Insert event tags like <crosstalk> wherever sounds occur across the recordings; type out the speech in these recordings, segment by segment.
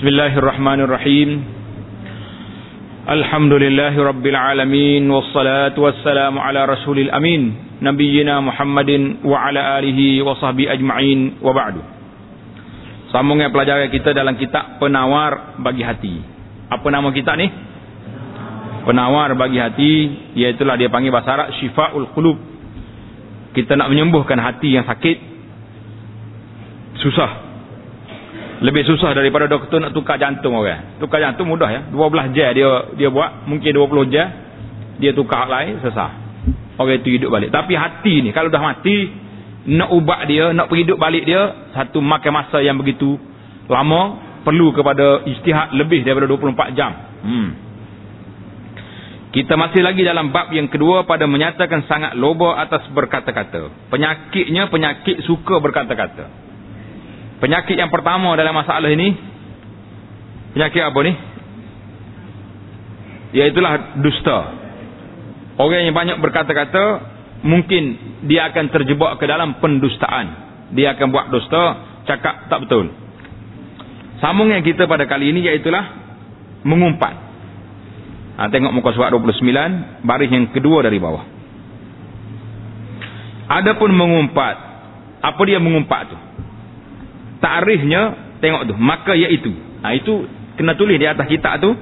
بسم الله الرحمن الرحيم الحمد لله رب العالمين والصلاة والسلام على رسول الأمين نبينا محمد وعلى آله وصحبه أجمعين وبعد Sambungnya pelajaran kita dalam kitab Penawar Bagi Hati. Apa nama kitab ni? Penawar Bagi Hati, iaitulah dia panggil bahasa Arab Syifaul Qulub. Kita nak menyembuhkan hati yang sakit susah. Lebih susah daripada doktor nak tukar jantung orang. Tukar jantung mudah ya. 12 jam dia dia buat, mungkin 20 jam dia tukar lain susah. Orang itu hidup balik. Tapi hati ni kalau dah mati nak ubat dia, nak hidup balik dia, satu makan masa yang begitu lama, perlu kepada istihad lebih daripada 24 jam. Hmm. Kita masih lagi dalam bab yang kedua pada menyatakan sangat loba atas berkata-kata. Penyakitnya penyakit suka berkata-kata. Penyakit yang pertama dalam masalah ini, penyakit apa ni? Iaitulah dusta. Orang yang banyak berkata-kata, mungkin dia akan terjebak ke dalam pendustaan. Dia akan buat dusta, cakap tak betul. Sambung yang kita pada kali ini iaitulah mengumpat. Ha, tengok muka surat 29, baris yang kedua dari bawah. Adapun mengumpat, apa dia mengumpat tu? Ta'rifnya, tengok tu, maka iaitu. Ha, itu kena tulis di atas kitab tu,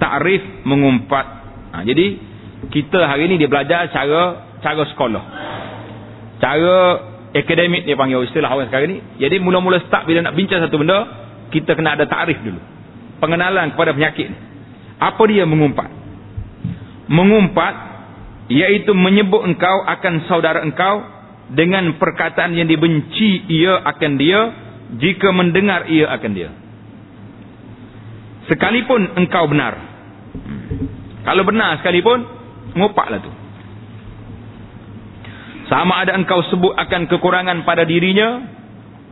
ta'rif mengumpat. Ha, jadi, kita hari ini dia belajar cara cara sekolah. Cara akademik dia panggil istilah orang sekarang ni. Jadi mula-mula start bila nak bincang satu benda, kita kena ada takrif dulu. Pengenalan kepada penyakit ni. Apa dia mengumpat? Mengumpat iaitu menyebut engkau akan saudara engkau dengan perkataan yang dibenci ia akan dia jika mendengar ia akan dia. Sekalipun engkau benar. Kalau benar sekalipun, ngupaklah tu. Sama ada engkau sebut akan kekurangan pada dirinya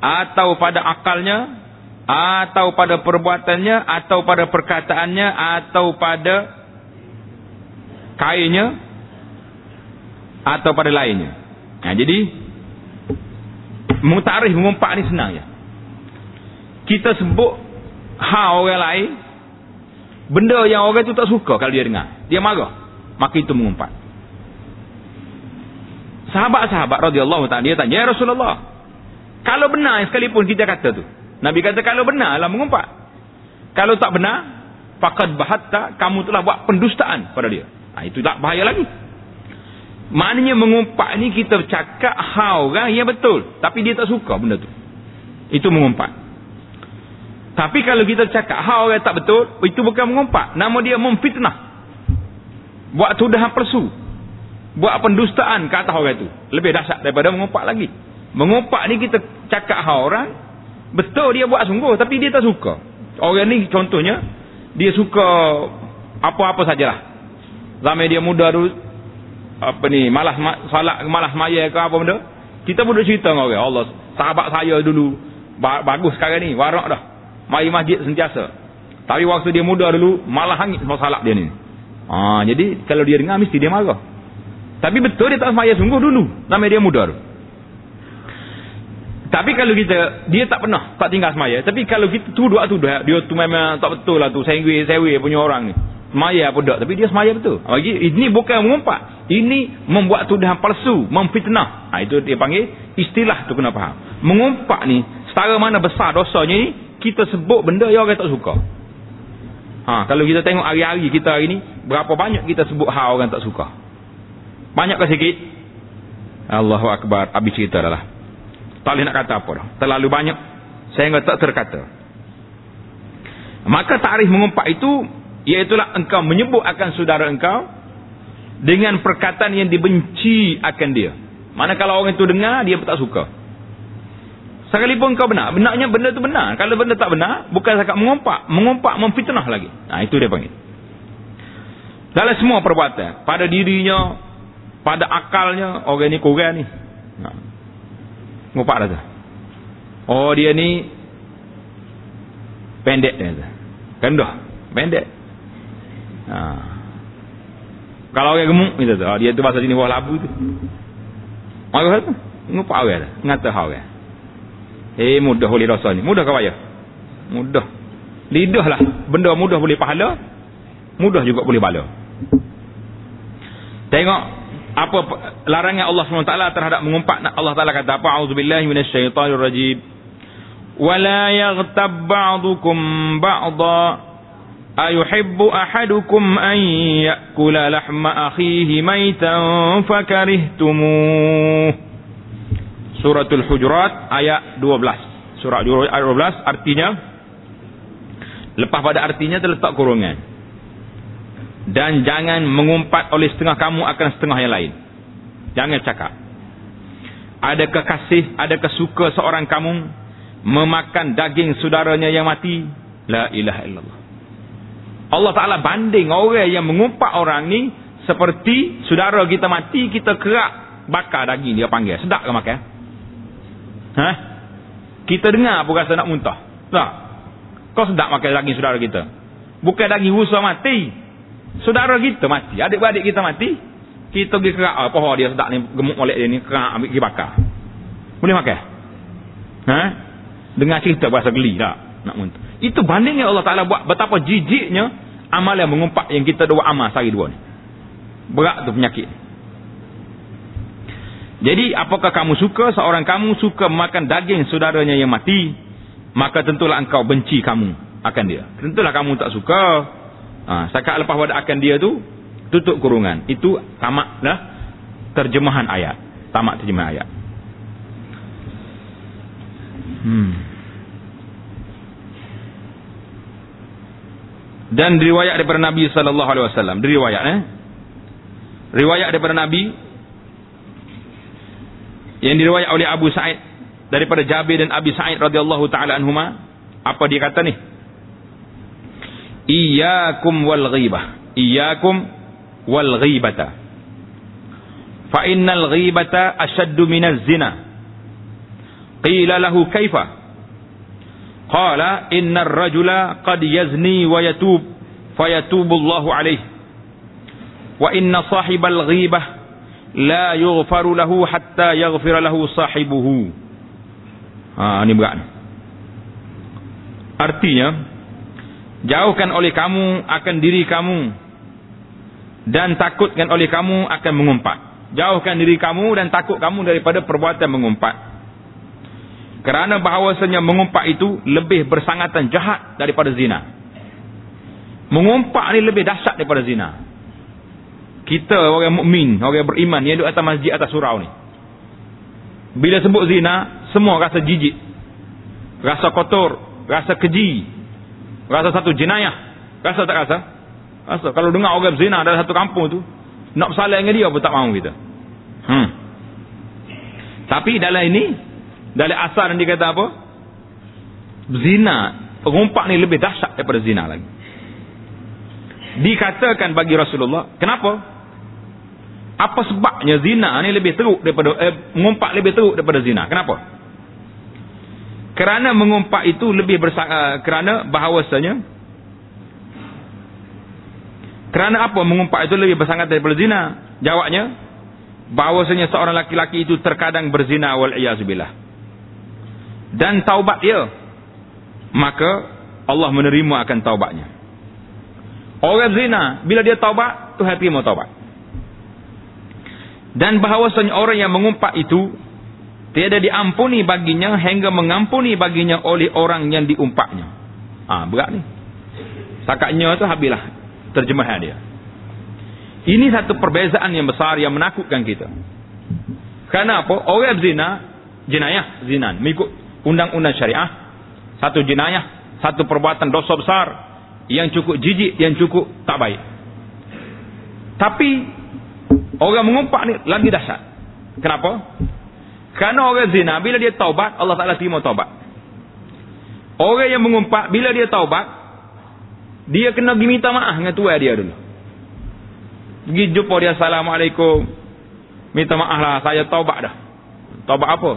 atau pada akalnya atau pada perbuatannya atau pada perkataannya atau pada kainnya atau pada lainnya. Nah, jadi mutarikh mengumpat ni senang ya. Kita sebut ha orang lain benda yang orang tu tak suka kalau dia dengar. Dia marah. Maka itu mengumpat. Sahabat-sahabat radhiyallahu taala dia tanya, "Ya Rasulullah, kalau benar sekalipun kita kata tu." Nabi kata kalau benar lah mengumpat. Kalau tak benar, faqad bahatta kamu telah buat pendustaan pada dia. Ha, itu tak bahaya lagi. Maknanya mengumpat ni kita cakap hal orang yang betul, tapi dia tak suka benda tu. Itu mengumpat. Tapi kalau kita cakap hal orang tak betul, itu bukan mengumpat. Nama dia memfitnah. Buat tuduhan palsu buat pendustaan ke atas orang itu. Lebih dahsyat daripada mengumpat lagi. Mengumpat ni kita cakap hal orang betul dia buat sungguh tapi dia tak suka. Orang ni contohnya dia suka apa-apa sajalah. Zaman dia muda tu apa ni malas salat malas maya ke apa benda. Kita pun duk cerita dengan orang. Allah sahabat saya dulu bagus sekarang ni warak dah mari masjid sentiasa tapi waktu dia muda dulu malah hangit sama salat dia ni ha, jadi kalau dia dengar mesti dia marah tapi betul dia tak semaya sungguh dulu. Nama dia muda tu. Tapi kalau kita, dia tak pernah tak tinggal semaya. Tapi kalau kita tuduh-tuduh, dia tu memang tak betul lah tu. Sengwi-sengwi punya orang ni. Semaya apa tak. Tapi dia semaya betul. Bagi, ini bukan mengumpat. Ini membuat tuduhan palsu. Memfitnah. Ha, itu dia panggil istilah tu kena faham. Mengumpat ni, setara mana besar dosanya ni, kita sebut benda yang orang tak suka. Ha, kalau kita tengok hari-hari kita hari ni, berapa banyak kita sebut hal orang tak suka. Banyak ke sikit? Allahu Akbar. Habis cerita dah lah. Tak boleh nak kata apa dah. Terlalu banyak. Sehingga tak terkata. Maka tarikh mengumpat itu. Iaitulah engkau menyebut akan saudara engkau. Dengan perkataan yang dibenci akan dia. Mana kalau orang itu dengar. Dia tak suka. Sekalipun kau benar. Benarnya benda itu benar. Kalau benda tak benar. Bukan sakat mengumpat. Mengumpat memfitnah lagi. Nah itu dia panggil. Dalam semua perbuatan. Pada dirinya pada akalnya orang ni kurang ni ha. ngupak dah tu oh dia ni pendek dia tu kendah pendek ha. kalau orang gemuk dia tu, dia tu bahasa sini bawah labu tu marah tu ngupak orang tu ngata orang eh mudah oleh rasa ni mudah kau payah mudah Lidah lah. Benda mudah boleh pahala. Mudah juga boleh bala. Tengok apa larangan Allah SWT terhadap mengumpat Allah Taala kata apa auzubillahi minasyaitonirrajim wala yaghtab ba'dukum ba'dha ayuhibbu ahadukum an ya'kula lahma akhihi maitan fakarihtumuh suratul hujurat ayat 12 surah ayat 12 artinya lepas pada artinya terletak kurungan dan jangan mengumpat oleh setengah kamu akan setengah yang lain. Jangan cakap. Ada kekasih, ada kesuka seorang kamu memakan daging saudaranya yang mati? La ilaha illallah. Allah Ta'ala banding orang yang mengumpat orang ni seperti saudara kita mati, kita kerak bakar daging dia panggil. Sedap ke makan? Ha? Kita dengar pun rasa nak muntah. Tak? Kau sedap makan daging saudara kita? Bukan daging rusa mati. Saudara kita mati, adik-adik kita mati, kita pergi kerak, oh, dia sedap ni, gemuk molek dia ni, kerak ambil pergi bakar. Boleh makan? Ha? Dengar cerita berasa geli tak? Nak muntah. Itu bandingnya Allah Ta'ala buat betapa jijiknya amal yang mengumpat yang kita dua amal sehari dua ni. Berat tu penyakit. Jadi apakah kamu suka seorang kamu suka makan daging saudaranya yang mati, maka tentulah engkau benci kamu akan dia. Tentulah kamu tak suka Ha, setakat lepas pada akan dia tu tutup kurungan. Itu tamaklah terjemahan ayat. Tamak terjemahan ayat. Hmm. Dan riwayat daripada Nabi sallallahu alaihi wasallam, riwayat eh. Riwayat daripada Nabi yang diriwayat oleh Abu Sa'id daripada Jabir dan Abi Sa'id radhiyallahu taala anhuma, apa dia kata ni? iyyakum wal ghibah iyyakum wal ghibata fa innal ghibata ashaddu minaz zina qila lahu kaifa qala innar rajula qad yazni wa yatub fayatubu Allahu alayhi wa inna sahibal ghibah la yughfaru lahu hatta yaghfira lahu sahibuhu ha ni berat artinya Jauhkan oleh kamu akan diri kamu dan takutkan oleh kamu akan mengumpat. Jauhkan diri kamu dan takut kamu daripada perbuatan mengumpat. Kerana bahawasanya mengumpat itu lebih bersangatan jahat daripada zina. Mengumpat ni lebih dahsyat daripada zina. Kita orang mukmin, orang beriman yang duduk atas masjid atas surau ni. Bila sebut zina, semua rasa jijik. Rasa kotor, rasa keji, Rasa satu jenayah. Rasa tak rasa? Rasa. Kalau dengar orang zina dalam satu kampung tu, nak bersalah dengan dia pun tak mahu kita. Hmm. Tapi dalam ini, dalam asal yang dia kata apa? Zina, pengumpak ni lebih dahsyat daripada zina lagi. Dikatakan bagi Rasulullah, kenapa? Apa sebabnya zina ni lebih teruk daripada, eh, mengumpak lebih teruk daripada zina? Kenapa? kerana mengumpat itu lebih bersang, uh, kerana bahawasanya kerana apa mengumpat itu lebih bersangat daripada zina jawabnya bahawasanya seorang laki-laki itu terkadang berzina wal iyazubillah dan taubat dia maka Allah menerima akan taubatnya orang zina bila dia taubat Tuhan terima taubat dan bahawasanya orang yang mengumpat itu Tiada diampuni baginya hingga mengampuni baginya oleh orang yang diumpaknya. Ah ha, berat ni. Sakatnya tu habislah terjemahan dia. Ini satu perbezaan yang besar yang menakutkan kita. Karena apa? Orang zina, jenayah zina. Mengikut undang-undang syariah, satu jenayah, satu perbuatan dosa besar yang cukup jijik, yang cukup tak baik. Tapi orang mengumpak ni lagi dahsyat. Kenapa? Karena orang zina, bila dia taubat, Allah Ta'ala terima taubat. Orang yang mengumpat, bila dia taubat, dia kena pergi minta maaf dengan tuan dia dulu. Pergi jumpa dia, Assalamualaikum. Minta maaf lah, saya taubat dah. Taubat apa?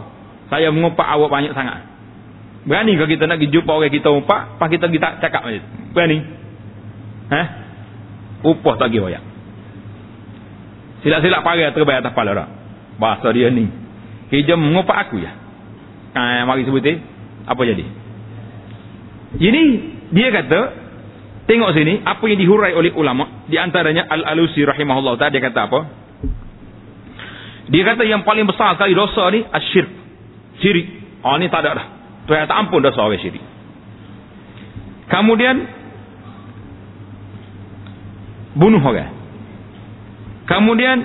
Saya mengumpat awak banyak sangat. Berani ke kita nak pergi jumpa orang kita umpat, pas kita pergi cakap macam tu? Berani? Eh? Upah tak pergi wayak. Silap-silap parai terbaik atas kepala dah. Bahasa dia ni. Hijau mengupak aku ya. Ha, mari sebut eh. Apa jadi? Ini dia kata tengok sini apa yang dihurai oleh ulama di antaranya Al-Alusi rahimahullah dia kata apa dia kata yang paling besar sekali dosa ni asyirk syirik oh ni tak ada dah Tuhan tak ampun dosa orang syirik kemudian bunuh orang kemudian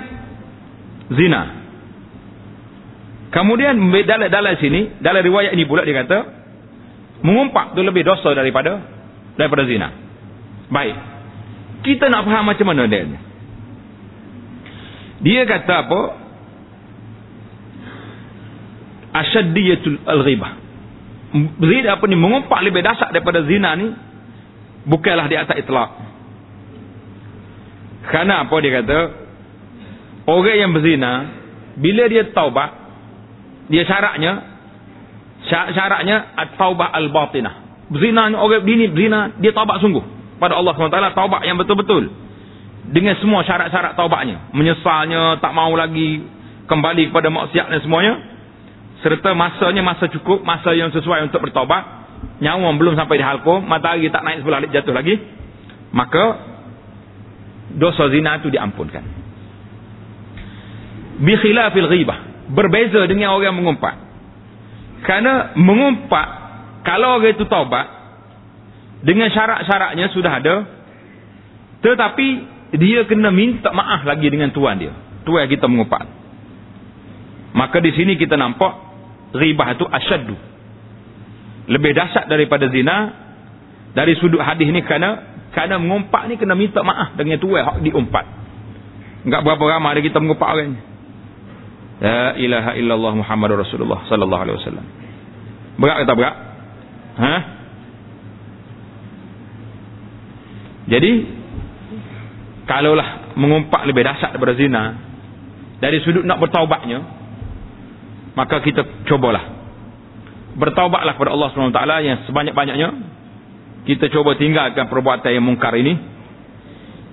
zina. Kemudian dalam, dalam sini dalam riwayat ini pula dia kata mengumpat tu lebih dosa daripada daripada zina. Baik. Kita nak faham macam mana dia dia kata apa? Asyaddiyatul al-ghibah. Zina apa ni? Mengumpat lebih dasar daripada zina ni bukanlah di atas kerana apa dia kata orang yang berzina bila dia taubat dia syaratnya syaratnya at-taubah al-batinah. Zina orang ini zina dia taubat sungguh. Pada Allah SWT taubat yang betul-betul. Dengan semua syarat-syarat taubatnya. Menyesalnya tak mau lagi kembali kepada maksiat dan semuanya. Serta masanya masa cukup masa yang sesuai untuk bertaubat. Nyawa belum sampai di halko matahari tak naik sebelah jatuh lagi. Maka dosa zina itu diampunkan bi khilafil ghibah berbeza dengan orang mengumpat kerana mengumpat kalau orang itu taubat dengan syarat-syaratnya sudah ada tetapi dia kena minta maaf lagi dengan tuan dia. Tuan kita mengumpat. Maka di sini kita nampak ribah itu asyaddu. Lebih dahsyat daripada zina dari sudut hadis ni kerana kerana mengumpat ni kena minta maaf dengan tuan hak diumpat. Enggak berapa ramai ada kita mengumpat orang ni. La ilaha illallah Muhammadur Rasulullah sallallahu alaihi wasallam. Berat atau berat? Ha? Jadi kalaulah mengumpat lebih dahsyat daripada zina dari sudut nak bertaubatnya maka kita cubalah bertaubatlah kepada Allah SWT yang sebanyak-banyaknya kita cuba tinggalkan perbuatan yang mungkar ini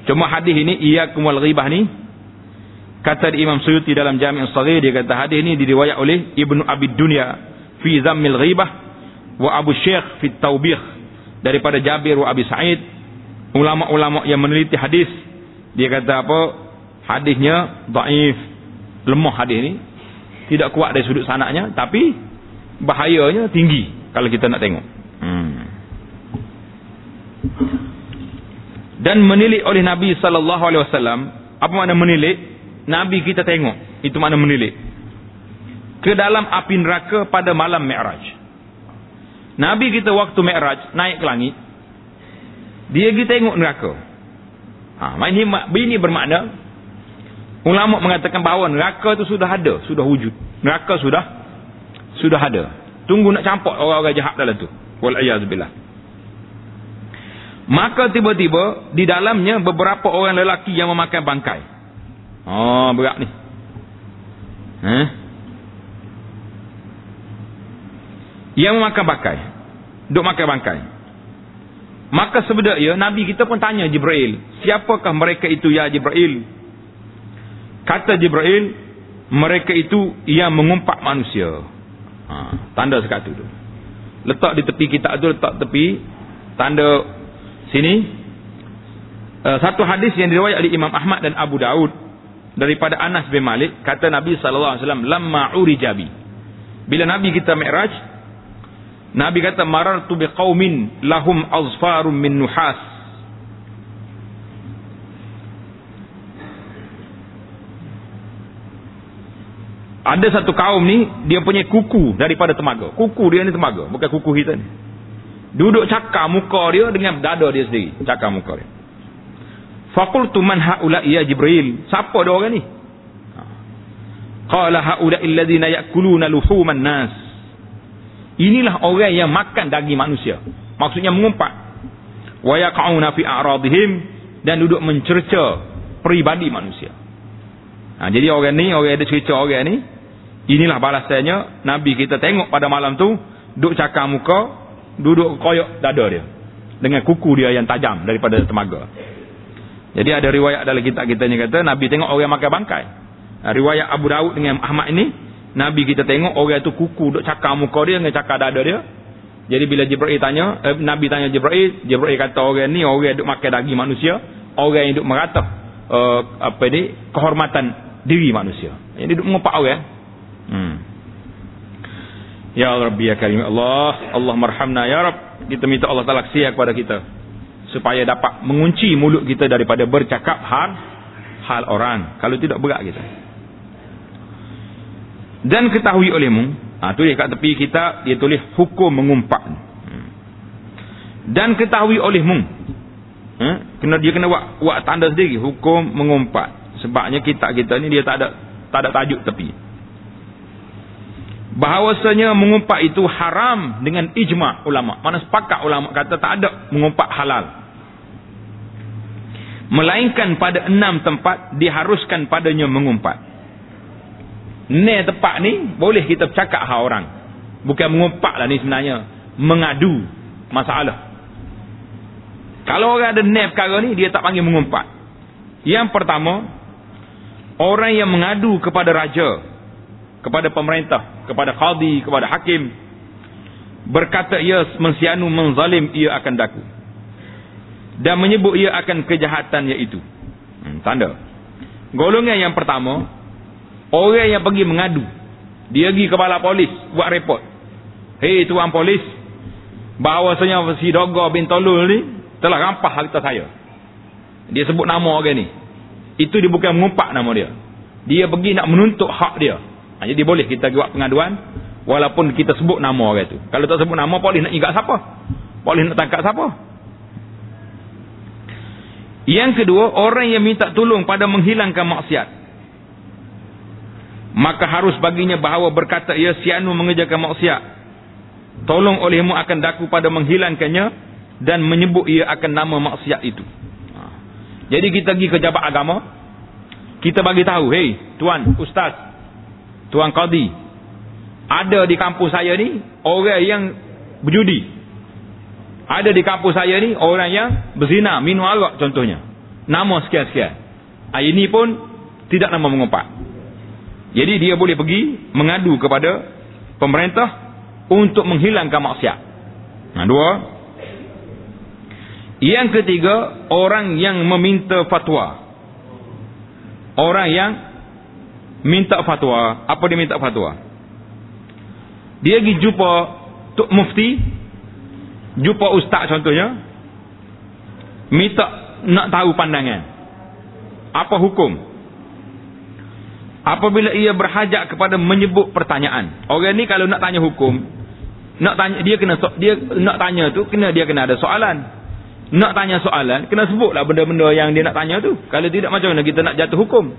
cuma hadis ini ia kumal ghibah ni Kata Imam Suyuti dalam Jami' As-Saghir dia kata hadis ini diriwayat oleh Ibnu Abi Dunya fi Zammil Ghibah wa Abu Syekh fi Taubih daripada Jabir wa Abi Sa'id. Ulama-ulama yang meneliti hadis dia kata apa? Hadisnya dhaif lemah hadis ini tidak kuat dari sudut sanaknya tapi bahayanya tinggi kalau kita nak tengok. Hmm. dan menilik oleh Nabi sallallahu alaihi wasallam apa makna menilik Nabi kita tengok. Itu mana menilik. Ke dalam api neraka pada malam Mi'raj. Nabi kita waktu Mi'raj naik ke langit. Dia pergi tengok neraka. Ha, ini, ini bermakna. Ulama mengatakan bahawa neraka itu sudah ada. Sudah wujud. Neraka sudah. Sudah ada. Tunggu nak campak orang-orang jahat dalam tu. Wal'ayazubillah. Maka tiba-tiba di dalamnya beberapa orang lelaki yang memakai bangkai. Oh berat ni. Eh? Yang memakan bangkai. Duk makan bangkai. Maka sebenarnya Nabi kita pun tanya Jibril. Siapakah mereka itu ya Jibril? Kata Jibril. Mereka itu yang mengumpat manusia. Ha, tanda sekatu tu. Letak di tepi kitab tu. Letak tepi. Tanda sini. Uh, satu hadis yang diriwayat oleh Imam Ahmad dan Abu Daud daripada Anas bin Malik kata Nabi sallallahu alaihi wasallam lamma urijabi bila Nabi kita Mi'raj Nabi kata marartu biqaumin lahum azfarum min nuhas. Ada satu kaum ni dia punya kuku daripada temaga. Kuku dia ni temaga bukan kuku kita ni. Duduk cakar muka dia dengan dada dia sendiri cakar muka dia Fakultu man haula ya Jibril. Siapa dia orang ni? Qala haula alladhina ya'kuluna luhuman nas. Inilah orang yang makan daging manusia. Maksudnya mengumpat. Wa yaq'una fi a'radihim dan duduk mencerca peribadi manusia. Ha, jadi orang ni, orang ada cerita orang ni, inilah balasannya Nabi kita tengok pada malam tu, duduk cakar muka, duduk koyok dada dia. Dengan kuku dia yang tajam daripada temaga. Jadi ada riwayat dalam kitab kita ni kata Nabi tengok orang makan bangkai. Riwayat Abu Daud dengan Ahmad ini Nabi kita tengok orang tu kuku duk cakar muka dia dengan cakar dada dia. Jadi bila Jibril tanya, eh, Nabi tanya Jibril, Jibril kata orang ni orang duk makan daging manusia, orang yang duk merata uh, apa ni kehormatan diri manusia. Jadi duk mengopak orang. Hmm. Ya Rabbi ya Karim Allah, Allah marhamna ya Rabb. Kita minta Allah Taala kepada kita supaya dapat mengunci mulut kita daripada bercakap hal hal orang. Kalau tidak berat kita. Dan ketahui olehmu, Ha, tulis kat tepi kita dia tulis hukum mengumpat. Dan ketahui olehmu. Ha, kena dia kena buat buat tanda sendiri hukum mengumpat. Sebabnya kitab kita ni dia tak ada tak ada tajuk tepi. Bahawasanya mengumpat itu haram dengan ijma' ulama. Mana sepakat ulama kata tak ada mengumpat halal. Melainkan pada enam tempat diharuskan padanya mengumpat. Ni tempat ni boleh kita bercakap hal orang. Bukan mengumpat lah ni sebenarnya. Mengadu masalah. Kalau orang ada ni perkara ni, dia tak panggil mengumpat. Yang pertama, orang yang mengadu kepada raja, kepada pemerintah, kepada khadi, kepada hakim, berkata ia mensianu, menzalim, ia akan daku. Dan menyebut ia akan kejahatan iaitu. Hmm, tanda. Golongan yang pertama, Orang yang pergi mengadu. Dia pergi kepala polis. Buat report. Hei tuan polis. Bahawasanya si Dogo bin Tolul ni. Telah rampah harta saya. Dia sebut nama orang ni. Itu dia bukan mengumpak nama dia. Dia pergi nak menuntut hak dia. Ha, jadi boleh kita buat pengaduan. Walaupun kita sebut nama orang tu. Kalau tak sebut nama polis nak ingat siapa? Polis nak tangkap siapa? Yang kedua, orang yang minta tolong pada menghilangkan maksiat. Maka harus baginya bahawa berkata ia sianu mengerjakan maksiat. Tolong olehmu akan daku pada menghilangkannya dan menyebut ia akan nama maksiat itu. Ha. jadi kita pergi ke jabat agama kita bagi tahu hey tuan ustaz tuan qadi ada di kampus saya ni orang yang berjudi ada di kampus saya ni orang yang berzina minum arak contohnya nama sekian-sekian ha, ini pun tidak nama mengumpat jadi dia boleh pergi mengadu kepada pemerintah untuk menghilangkan maksiat. Nah, dua. Yang ketiga, orang yang meminta fatwa. Orang yang minta fatwa. Apa dia minta fatwa? Dia pergi jumpa Tuk Mufti. Jumpa Ustaz contohnya. Minta nak tahu pandangan. Apa hukum? apabila ia berhajat kepada menyebut pertanyaan orang ni kalau nak tanya hukum nak tanya dia kena dia nak tanya tu kena dia kena ada soalan nak tanya soalan kena sebutlah benda-benda yang dia nak tanya tu kalau tidak macam mana kita nak jatuh hukum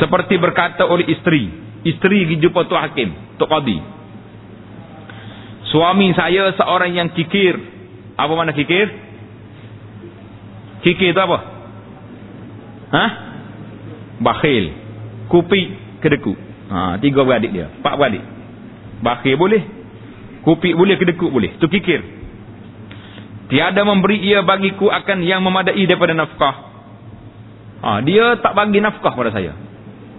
seperti berkata oleh isteri isteri pergi jumpa tu hakim tu qadi suami saya seorang yang kikir apa mana kikir kikir tu apa Hah? bakhil Kupi kedekut. Ha, tiga beradik dia. Empat beradik. Bakir boleh. Kupi boleh, kedekut boleh. Tu kikir. Tiada memberi ia bagiku akan yang memadai daripada nafkah. Ha, dia tak bagi nafkah pada saya.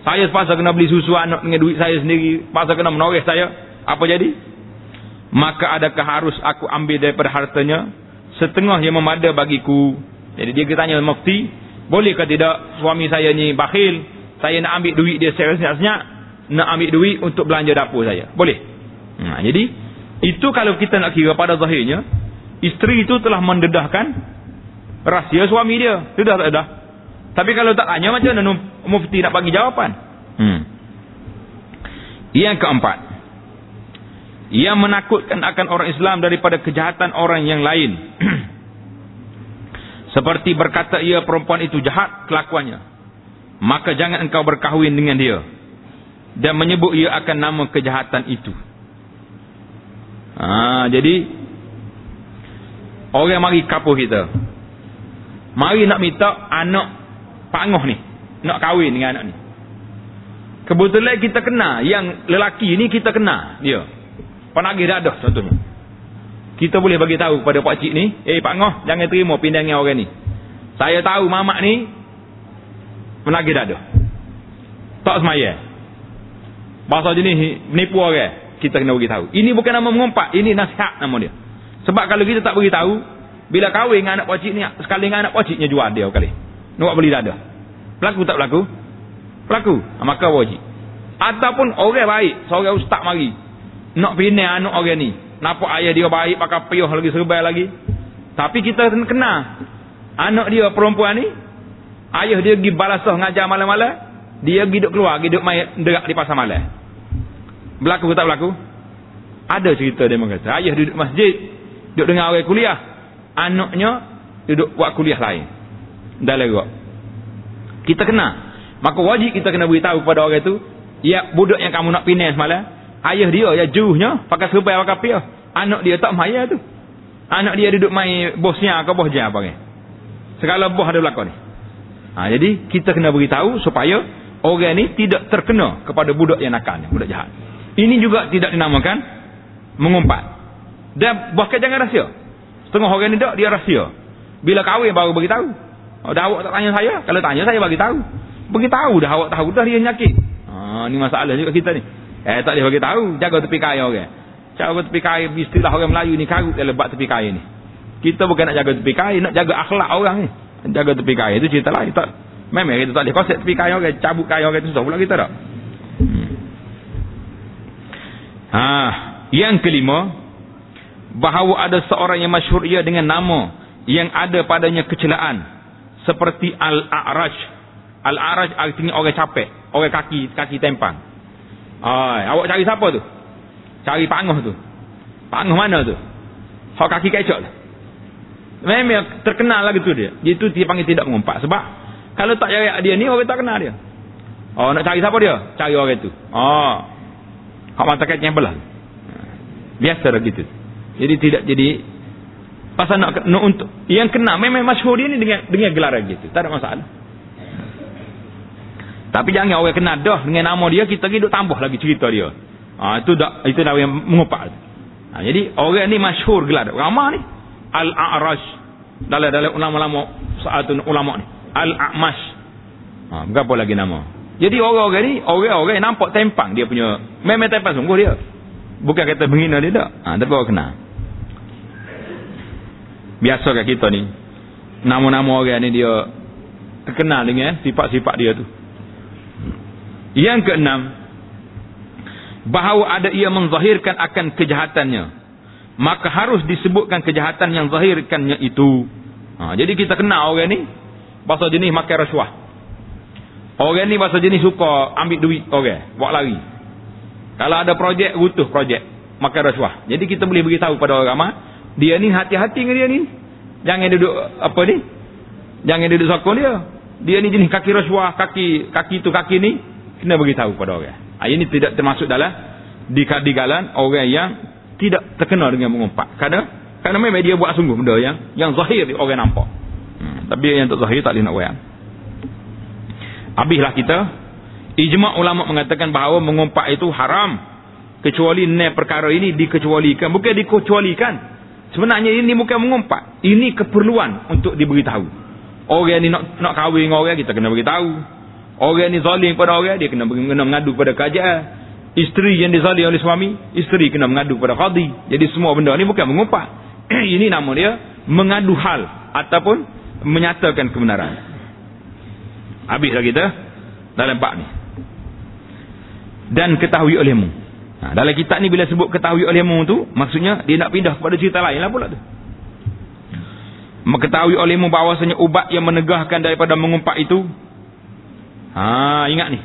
Saya sepasa kena beli susu anak dengan duit saya sendiri. Sepasa kena menoreh saya. Apa jadi? Maka adakah harus aku ambil daripada hartanya? Setengah yang memada bagiku. Jadi dia tanya mufti. Bolehkah tidak suami saya ni bakhil? saya nak ambil duit dia senyap-senyap nak ambil duit untuk belanja dapur saya boleh ha, jadi itu kalau kita nak kira pada zahirnya isteri itu telah mendedahkan rahsia suami dia sudah tak ada tapi kalau tak tanya macam mana mufti nak bagi jawapan hmm. yang keempat yang menakutkan akan orang Islam daripada kejahatan orang yang lain. <clears throat> Seperti berkata ia perempuan itu jahat kelakuannya. Maka jangan engkau berkahwin dengan dia. Dan menyebut ia akan nama kejahatan itu. Ha, jadi orang mari kapuh kita. Mari nak minta anak pangoh ni nak kahwin dengan anak ni. Kebetulan kita kena yang lelaki ni kita kena dia penagih dadah contohnya kita boleh bagi tahu kepada pak cik ni eh pak ngoh jangan terima pindangan orang ni saya tahu mamak ni menagih dada tak semaya bahasa jenis menipu orang kita kena beritahu. Ini bukan nama mengumpat, ini nasihat nama dia. Sebab kalau kita tak beritahu, bila kahwin dengan anak pocik ni, sekali dengan anak pociknya jual dia kali. Nak beli dada. Pelaku tak pelaku? Pelaku. Maka wajib. Ataupun orang baik, seorang ustaz mari. Nak pindah anak orang ni. Nampak ayah dia baik, pakai piyuh lagi, serbai lagi. Tapi kita kena. Anak dia perempuan ni, ayah dia pergi balasah ngajar malam-malam, dia pergi duduk keluar, pergi duduk main derak di pasar malam. Berlaku ke tak berlaku? Ada cerita dia mengatakan. Ayah duduk masjid, duduk dengar orang kuliah. Anaknya duduk buat kuliah lain. Dalam lerak. Kita kena. Maka wajib kita kena beritahu kepada orang itu, ya budak yang kamu nak pindah semalam, ayah dia ya juhnya pakai serbai pakai piah. Anak dia tak maya tu. Anak dia duduk main bosnya ke bosnya apa ni. Segala bos ada belakang ni. Ha, jadi kita kena beritahu supaya orang ni tidak terkena kepada budak yang nakal, budak jahat. Ini juga tidak dinamakan mengumpat. Dan bahkan jangan rahsia. Setengah orang ni tak, dia rahsia. Bila kahwin baru beritahu. Oh, dah awak tak tanya saya? Kalau tanya saya bagi tahu. Beritahu dah awak tahu dah dia nyakit. Ha, ni masalah juga kita ni. Eh tak boleh bagi tahu, jaga tepi kaya orang. Okay. Jaga tepi kaya istilah orang Melayu ni karut dalam bab tepi kaya ni. Kita bukan nak jaga tepi kaya, nak jaga akhlak orang ni. Jaga tepi kaya itu cerita lain tak. Memang kita tak boleh konsep tepi kaya orang, okay. cabut kaya orang okay. itu susah pula kita tak. Hmm. Ha, yang kelima, bahawa ada seorang yang masyhur ia dengan nama yang ada padanya kecelaan seperti al-a'raj. Al-a'raj artinya orang capek, orang kaki kaki tempang. Ai, awak cari siapa tu? Cari panguh tu. Panguh mana tu? Hak kaki kecok tu. Memang terkenal lagi tu dia. Dia tu dia panggil tidak mengumpat sebab kalau tak cari dia ni orang tak kenal dia. Oh nak cari siapa dia? Cari orang tu. Oh, Hak mata kaitnya belah. Biasa lah gitu. Jadi tidak jadi pasal nak, nak untuk yang kena memang masyhur dia ni dengan dengan gelar gitu. Tak ada masalah. Tapi jangan orang kena dah dengan nama dia kita hidup tambah lagi cerita dia. Ha, itu dah itu dah yang mengupak. Ha, jadi orang ni masyhur gelar ramah ni Al-A'raj dalam dalam ulama-ulama satu ulama ni Al-A'mash. Ha, berapa lagi nama? Jadi orang-orang ni, orang-orang yang nampak tempang dia punya, memang tempang sungguh dia. Bukan kata menghina dia tak. Ha, tapi orang kenal. Biasakah kita ni, nama-nama orang ni dia terkenal dengan sifat-sifat dia tu. Yang keenam, bahawa ada ia menzahirkan akan kejahatannya. Maka harus disebutkan kejahatan yang zahirkannya itu. Ha, jadi kita kenal orang ni, bahasa jenis makan rasuah. Orang ni bahasa jenis suka ambil duit orang, buat lari. Kalau ada projek, butuh projek. Makan rasuah. Jadi kita boleh beritahu pada orang ramai, dia ni hati-hati dengan dia ni. Jangan duduk, apa ni? Jangan duduk sokong dia. Dia ni jenis kaki rasuah, kaki kaki tu kaki ni, kena beritahu pada orang. Ha, ini tidak termasuk dalam dikadigalan orang yang tidak terkenal dengan mengumpat. Kerana memang dia buat sungguh benda yang yang zahir orang nampak. Hmm, tapi yang tak zahir tak boleh nak orang. Habislah kita. Ijma' ulama mengatakan bahawa mengumpat itu haram. Kecuali ne perkara ini dikecualikan. Bukan dikecualikan. Sebenarnya ini bukan mengumpat. Ini keperluan untuk diberitahu. Orang ni nak nak kahwin dengan orang, kita kena beritahu. Orang ni zalim pada orang, dia kena, kena mengadu pada kerajaan. Isteri yang dizalim oleh suami, isteri kena mengadu pada khadi. Jadi semua benda ni bukan mengumpat. <clears throat> ini nama dia mengadu hal ataupun menyatakan kebenaran. Habislah kita dalam bab ni. Dan ketahui olehmu. Ha, dalam kitab ni bila sebut ketahui olehmu tu, maksudnya dia nak pindah kepada cerita lain lah pula tu. Mengetahui olehmu bahawasanya ubat yang menegahkan daripada mengumpat itu. Ha, ingat ni.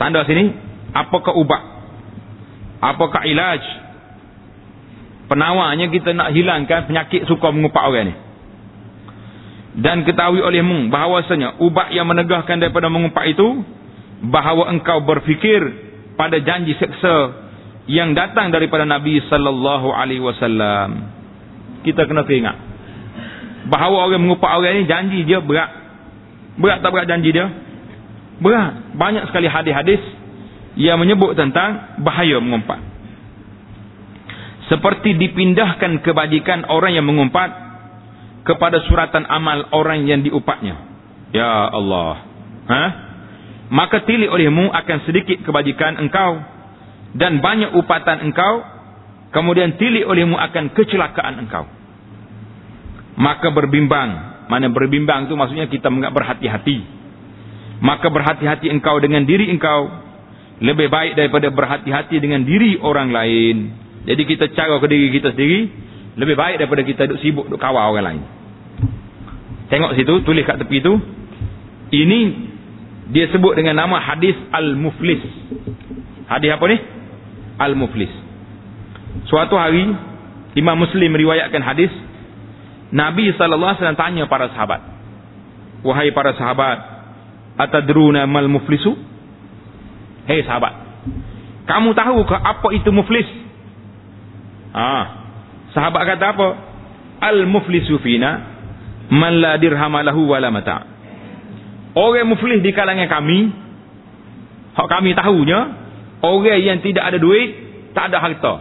Tanda sini, apakah ubat? Apakah ilaj? Penawarnya kita nak hilangkan penyakit suka mengumpat orang ni dan ketahui olehmu bahawasanya ubat yang menegahkan daripada mengumpat itu bahawa engkau berfikir pada janji seksa yang datang daripada Nabi sallallahu alaihi wasallam kita kena ingat bahawa orang mengumpat orang ini janji dia berat berat tak berat janji dia berat banyak sekali hadis-hadis yang menyebut tentang bahaya mengumpat seperti dipindahkan kebajikan orang yang mengumpat kepada suratan amal orang yang diupatnya. Ya Allah. Ha? Maka tilik olehmu akan sedikit kebajikan engkau dan banyak upatan engkau kemudian tilik olehmu akan kecelakaan engkau maka berbimbang mana berbimbang itu maksudnya kita berhati-hati maka berhati-hati engkau dengan diri engkau. Lebih baik daripada berhati-hati dengan diri orang lain. Jadi kita cara ke diri kita sendiri lebih baik daripada kita duduk sibuk duduk kawal orang lain. Tengok situ tulis kat tepi itu ini dia sebut dengan nama hadis al-muflis. Hadis apa ni? Al-muflis. Suatu hari Imam Muslim meriwayatkan hadis Nabi SAW tanya para sahabat. Wahai para sahabat. Atadruna mal muflisu? Hei sahabat. Kamu tahu ke apa itu muflis? Ah, sahabat kata apa? Al muflisu fina. Man la dirhamalahu wala mata. Orang muflis di kalangan kami. Hak kami tahunya. Orang yang tidak ada duit. Tak ada harta.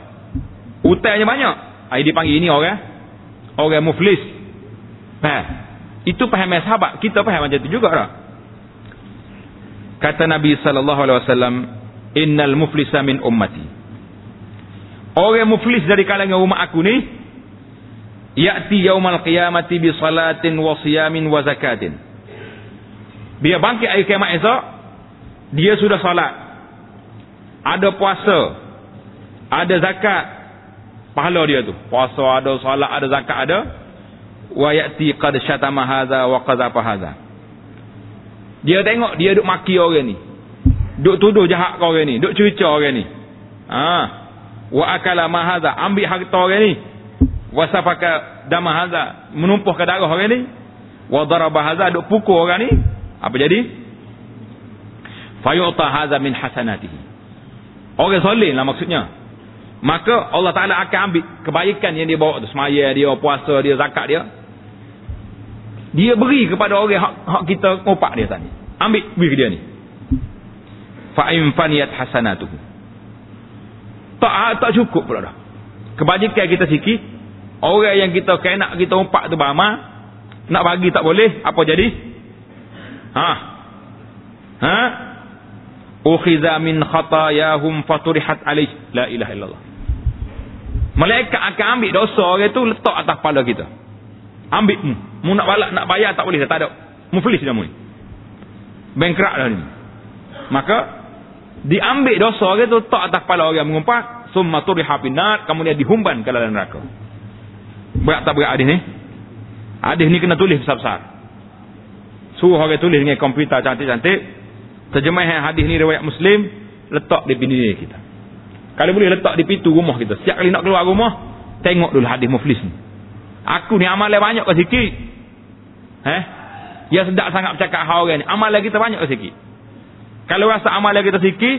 Utangnya banyak. Ini dipanggil ini orang orang muflis. Nah, itu paham sahabat. Kita paham macam itu juga tak? Kata Nabi sallallahu alaihi wasallam, "Innal muflisa min ummati." Orang muflis dari kalangan umat aku ni ya'ti yaumal qiyamati bi salatin wa siyamin wa zakatin. Dia bangkit hari kiamat esok, dia sudah salat. Ada puasa, ada zakat, pahala dia tu puasa ada solat ada zakat ada wa yati qad syatama hadza wa qadhafa hadza dia tengok dia duk maki orang ni. Duk tuduh jahat kau orang ni. Duk cerca orang ni. Ha. Wa akala ma hadza ambil harta orang ni. Wa safaka dama hadza ke darah orang ni. Wa daraba hadza duk pukul orang ni. Apa jadi? Fayu'ta hadza min hasanatihi. Orang soleh lah maksudnya. Maka Allah Ta'ala akan ambil kebaikan yang dia bawa tu. Semaya dia, puasa dia, zakat dia. Dia beri kepada orang hak, hak kita ngopak dia tadi ambil beri dia ni fa'im faniyat hasanatuhu tak tak cukup pula dah kebajikan kita sikit orang yang kita kena kita umpak tu bama nak bagi tak boleh apa jadi ha ha ukhiza min khatayahum faturihat alaih la ilaha illallah Malaikat akan ambil dosa orang itu letak atas kepala kita. Ambil mu. Mu nak balak, nak bayar tak boleh. Tak ada. Muflis dah mu. Bankrupt dah ni. Maka, diambil dosa orang itu letak atas kepala orang mengumpat. Summa turiha binat. Kemudian dihumban ke dalam neraka. Berat tak berat hadis ni? Hadis ni kena tulis besar-besar. Suruh orang tulis dengan komputer cantik-cantik. Terjemahan hadis ni riwayat Muslim. Letak di bini kita. Kalau boleh letak di pintu rumah kita. Setiap kali nak keluar rumah, tengok dulu hadis muflis ni. Aku ni amalan banyak ke sikit? Eh? Ya sedap sangat bercakap hal orang ni. Amalan kita banyak ke sikit? Kalau rasa amalan kita sikit,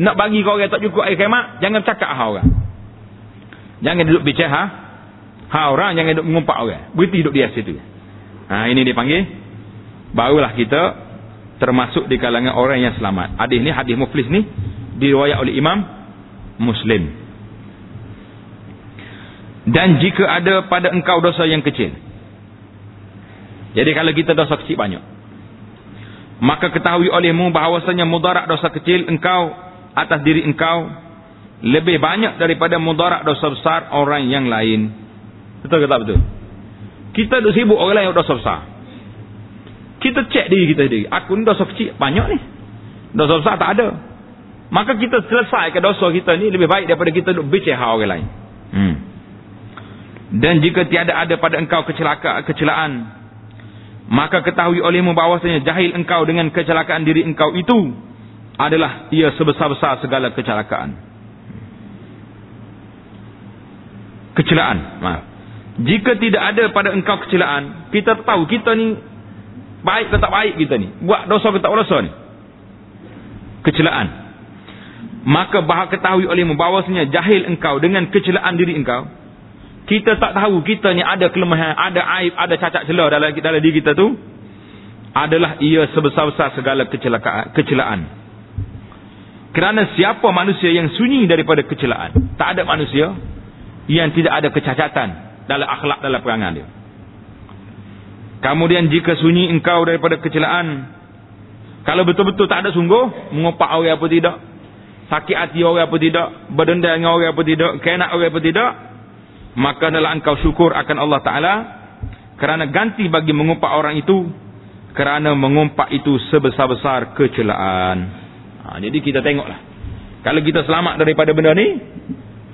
nak bagi kau orang tak cukup air kemat, jangan bercakap hal orang. Jangan duduk bicara ha? Ha orang, jangan duduk mengumpat orang. Berhenti duduk di situ. Ha, ini dipanggil. Barulah kita termasuk di kalangan orang yang selamat. Hadis ni, hadis muflis ni, diriwayat oleh imam Muslim. Dan jika ada pada engkau dosa yang kecil. Jadi kalau kita dosa kecil banyak. Maka ketahui olehmu bahawasanya mudarat dosa kecil engkau atas diri engkau lebih banyak daripada mudarat dosa besar orang yang lain. Betul ke tak betul? Kita duk sibuk orang lain yang dosa besar. Kita cek diri kita sendiri. Aku ni dosa kecil banyak ni. Dosa besar tak ada. Maka kita selesai ke dosa kita ni lebih baik daripada kita duduk bicara orang lain. Hmm. Dan jika tiada ada pada engkau kecelakaan, kecelaan, maka ketahui olehmu bahawasanya jahil engkau dengan kecelakaan diri engkau itu adalah ia sebesar-besar segala kecelakaan. Kecelaan. Maaf. Jika tidak ada pada engkau kecelaan, kita tahu kita ni baik atau tak baik kita ni. Buat dosa atau tak dosa ni. Kecelaan maka bahak ketahui oleh membawasnya jahil engkau dengan kecelaan diri engkau kita tak tahu kita ni ada kelemahan ada aib ada cacat celah dalam dalam diri kita tu adalah ia sebesar-besar segala kecelakaan kecelaan kerana siapa manusia yang sunyi daripada kecelaan tak ada manusia yang tidak ada kecacatan dalam akhlak dalam perangai dia. Kemudian jika sunyi engkau daripada kecelaan kalau betul-betul tak ada sungguh mengopak orang apa tidak sakit hati orang apa tidak, berdendam dengan orang apa tidak, kena orang apa tidak, maka adalah engkau syukur akan Allah Ta'ala kerana ganti bagi mengumpat orang itu kerana mengumpat itu sebesar-besar kecelaan. Ha, jadi kita tengoklah. Kalau kita selamat daripada benda ni,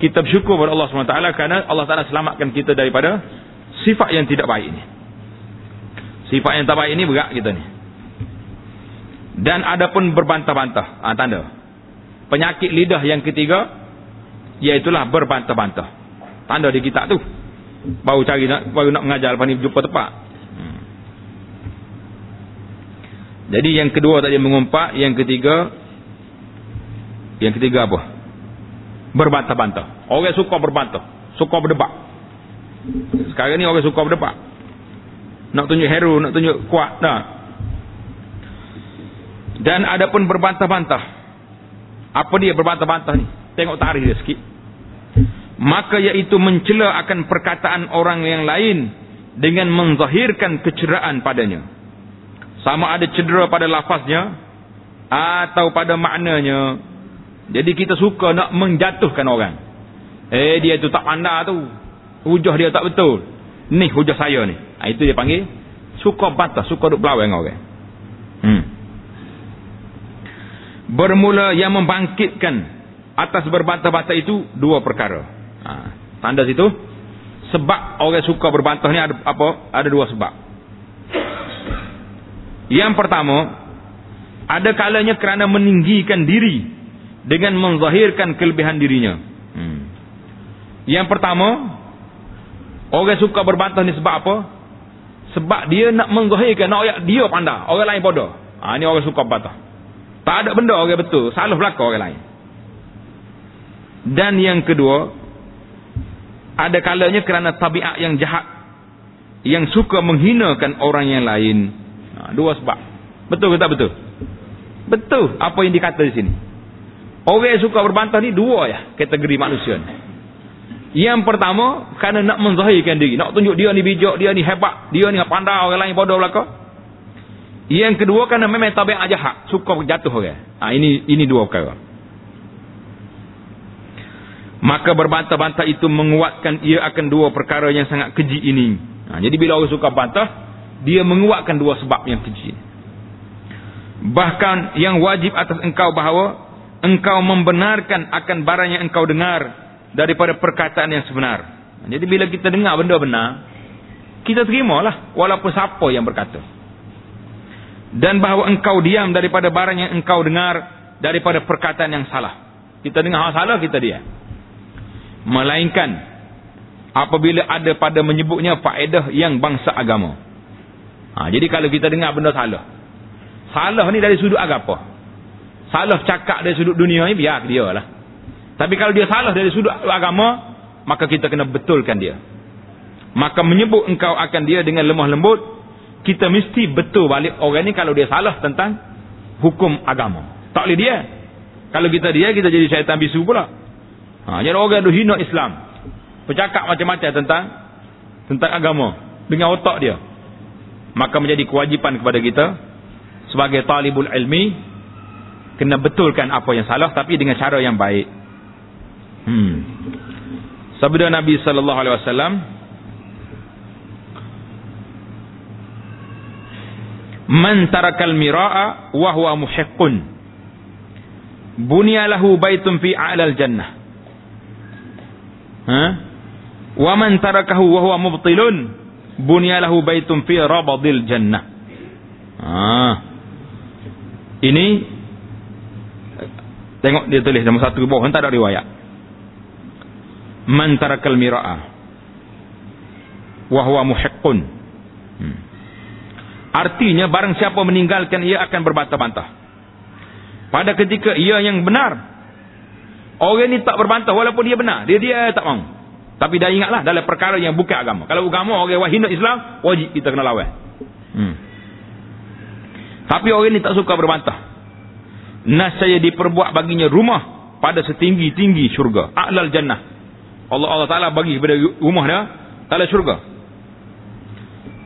kita bersyukur kepada Allah SWT kerana Allah Ta'ala selamatkan kita daripada sifat yang tidak baik ini. Sifat yang tak baik ini berat kita ni. Dan ada pun berbantah-bantah. Ha, tanda. Penyakit lidah yang ketiga, iaitulah berbantah-bantah. Tanda di kitab tu. Baru cari nak, baru nak mengajar lepas ni jumpa tepat. Hmm. Jadi yang kedua tadi mengumpat, yang ketiga, yang ketiga apa? Berbantah-bantah. Orang suka berbantah. Suka berdebat. Sekarang ni orang suka berdebat. Nak tunjuk hero, nak tunjuk kuat. Nah. Dan ada pun berbantah-bantah. Apa dia berbantah-bantah ni? Tengok tarikh dia sikit. Maka iaitu mencela akan perkataan orang yang lain dengan menzahirkan kecederaan padanya. Sama ada cedera pada lafaznya atau pada maknanya. Jadi kita suka nak menjatuhkan orang. Eh dia tu tak pandai tu. Hujah dia tak betul. Ni hujah saya ni. Ha, itu dia panggil suka batas, suka duk belawai dengan orang. Hmm. Bermula yang membangkitkan atas berbantah-bantah itu dua perkara. Ha, tanda situ sebab orang suka berbantah ni ada apa? Ada dua sebab. Yang pertama, ada kalanya kerana meninggikan diri dengan menzahirkan kelebihan dirinya. Hmm. Yang pertama, orang suka berbantah ni sebab apa? Sebab dia nak menzahirkan nak dia pandai, orang lain bodoh. Ha ni orang suka bantah. Tak ada benda orang betul, salah belaka orang lain. Dan yang kedua, ada kalanya kerana tabiat yang jahat yang suka menghinakan orang yang lain. Ha, dua sebab. Betul ke tak betul? Betul apa yang dikata di sini. Orang yang suka berbantah ni dua ya kategori manusia ni. Yang pertama, kerana nak menzahirkan diri. Nak tunjuk dia ni bijak, dia ni hebat. Dia ni pandai, orang lain bodoh belakang. Yang kedua, kerana memang tabiat jahat. Suka jatuh orang. Ha, ini ini dua perkara. Maka berbantah-bantah itu menguatkan ia akan dua perkara yang sangat keji ini. Ha, jadi bila orang suka bantah, dia menguatkan dua sebab yang keji. Bahkan yang wajib atas engkau bahawa engkau membenarkan akan barang yang engkau dengar daripada perkataan yang sebenar. Jadi bila kita dengar benda benar, kita terimalah walaupun siapa yang berkata. Dan bahawa engkau diam daripada barang yang engkau dengar daripada perkataan yang salah. Kita dengar hal salah, kita diam. Melainkan apabila ada pada menyebutnya faedah yang bangsa agama. Ha, jadi kalau kita dengar benda salah. Salah ni dari sudut agama. Salah cakap dari sudut dunia ni biar dia lah. Tapi kalau dia salah dari sudut agama, maka kita kena betulkan dia. Maka menyebut engkau akan dia dengan lemah lembut, kita mesti betul balik orang ni kalau dia salah tentang hukum agama. Tak boleh dia. Kalau kita dia, kita jadi syaitan bisu pula. Ha, jadi orang itu hina Islam. Bercakap macam-macam tentang tentang agama. Dengan otak dia. Maka menjadi kewajipan kepada kita sebagai talibul ilmi kena betulkan apa yang salah tapi dengan cara yang baik. Hmm. Sabda Nabi sallallahu alaihi wasallam Man tarakal miraa wa huwa muhiqqun bunya lahu baitun fi a'lal jannah. Ha? Wa man tarakahu wa huwa mubtilun bunya lahu baitun fi rabadil jannah. Ha. Ini tengok dia tulis nombor satu bawah tak ada riwayat man tarakal mira'a wa huwa muhiqqun hmm. artinya barang siapa meninggalkan ia akan berbantah-bantah pada ketika ia yang benar orang ni tak berbantah walaupun dia benar dia dia tak mau tapi dah ingatlah dalam perkara yang bukan agama kalau agama orang wahina Islam wajib kita kena lawan hmm. tapi orang ni tak suka berbantah nasaya diperbuat baginya rumah pada setinggi-tinggi syurga a'lal jannah Allah Allah Taala bagi kepada rumah dia taala syurga.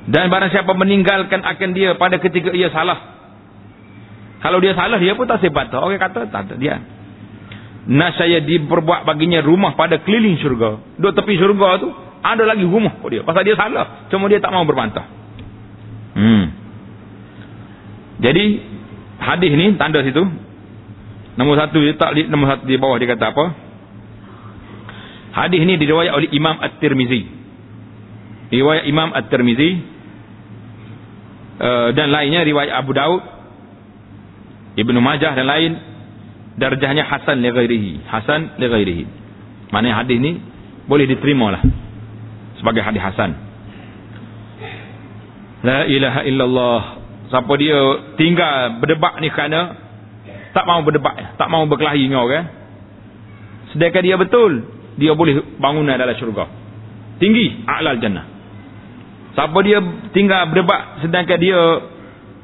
Dan barang siapa meninggalkan akan dia pada ketika ia salah. Kalau dia salah dia pun tak sebat. Orang kata tak ada dia. Nasaya diperbuat baginya rumah pada keliling syurga. Duk tepi syurga tu, ada lagi rumah pada dia. Pasal dia salah. Cuma dia tak mau berbantah. Hmm. Jadi, hadis ni, tanda situ. Nombor satu, dia tak nombor satu di bawah dia kata apa? Hadis ni diriwayat oleh Imam At-Tirmizi. Riwayat Imam At-Tirmizi uh, dan lainnya riwayat Abu Daud, Ibnu Majah dan lain darjahnya hasan li ghairihi, hasan li ghairihi. Mana hadis ni boleh diterima lah sebagai hadis hasan. La ilaha illallah. Siapa dia tinggal berdebat ni kerana tak mau berdebat, tak mau berkelahi dengan orang. Sedangkan dia betul, dia boleh bangunan dalam syurga. Tinggi a'lal jannah. Siapa dia tinggal berdebat sedangkan dia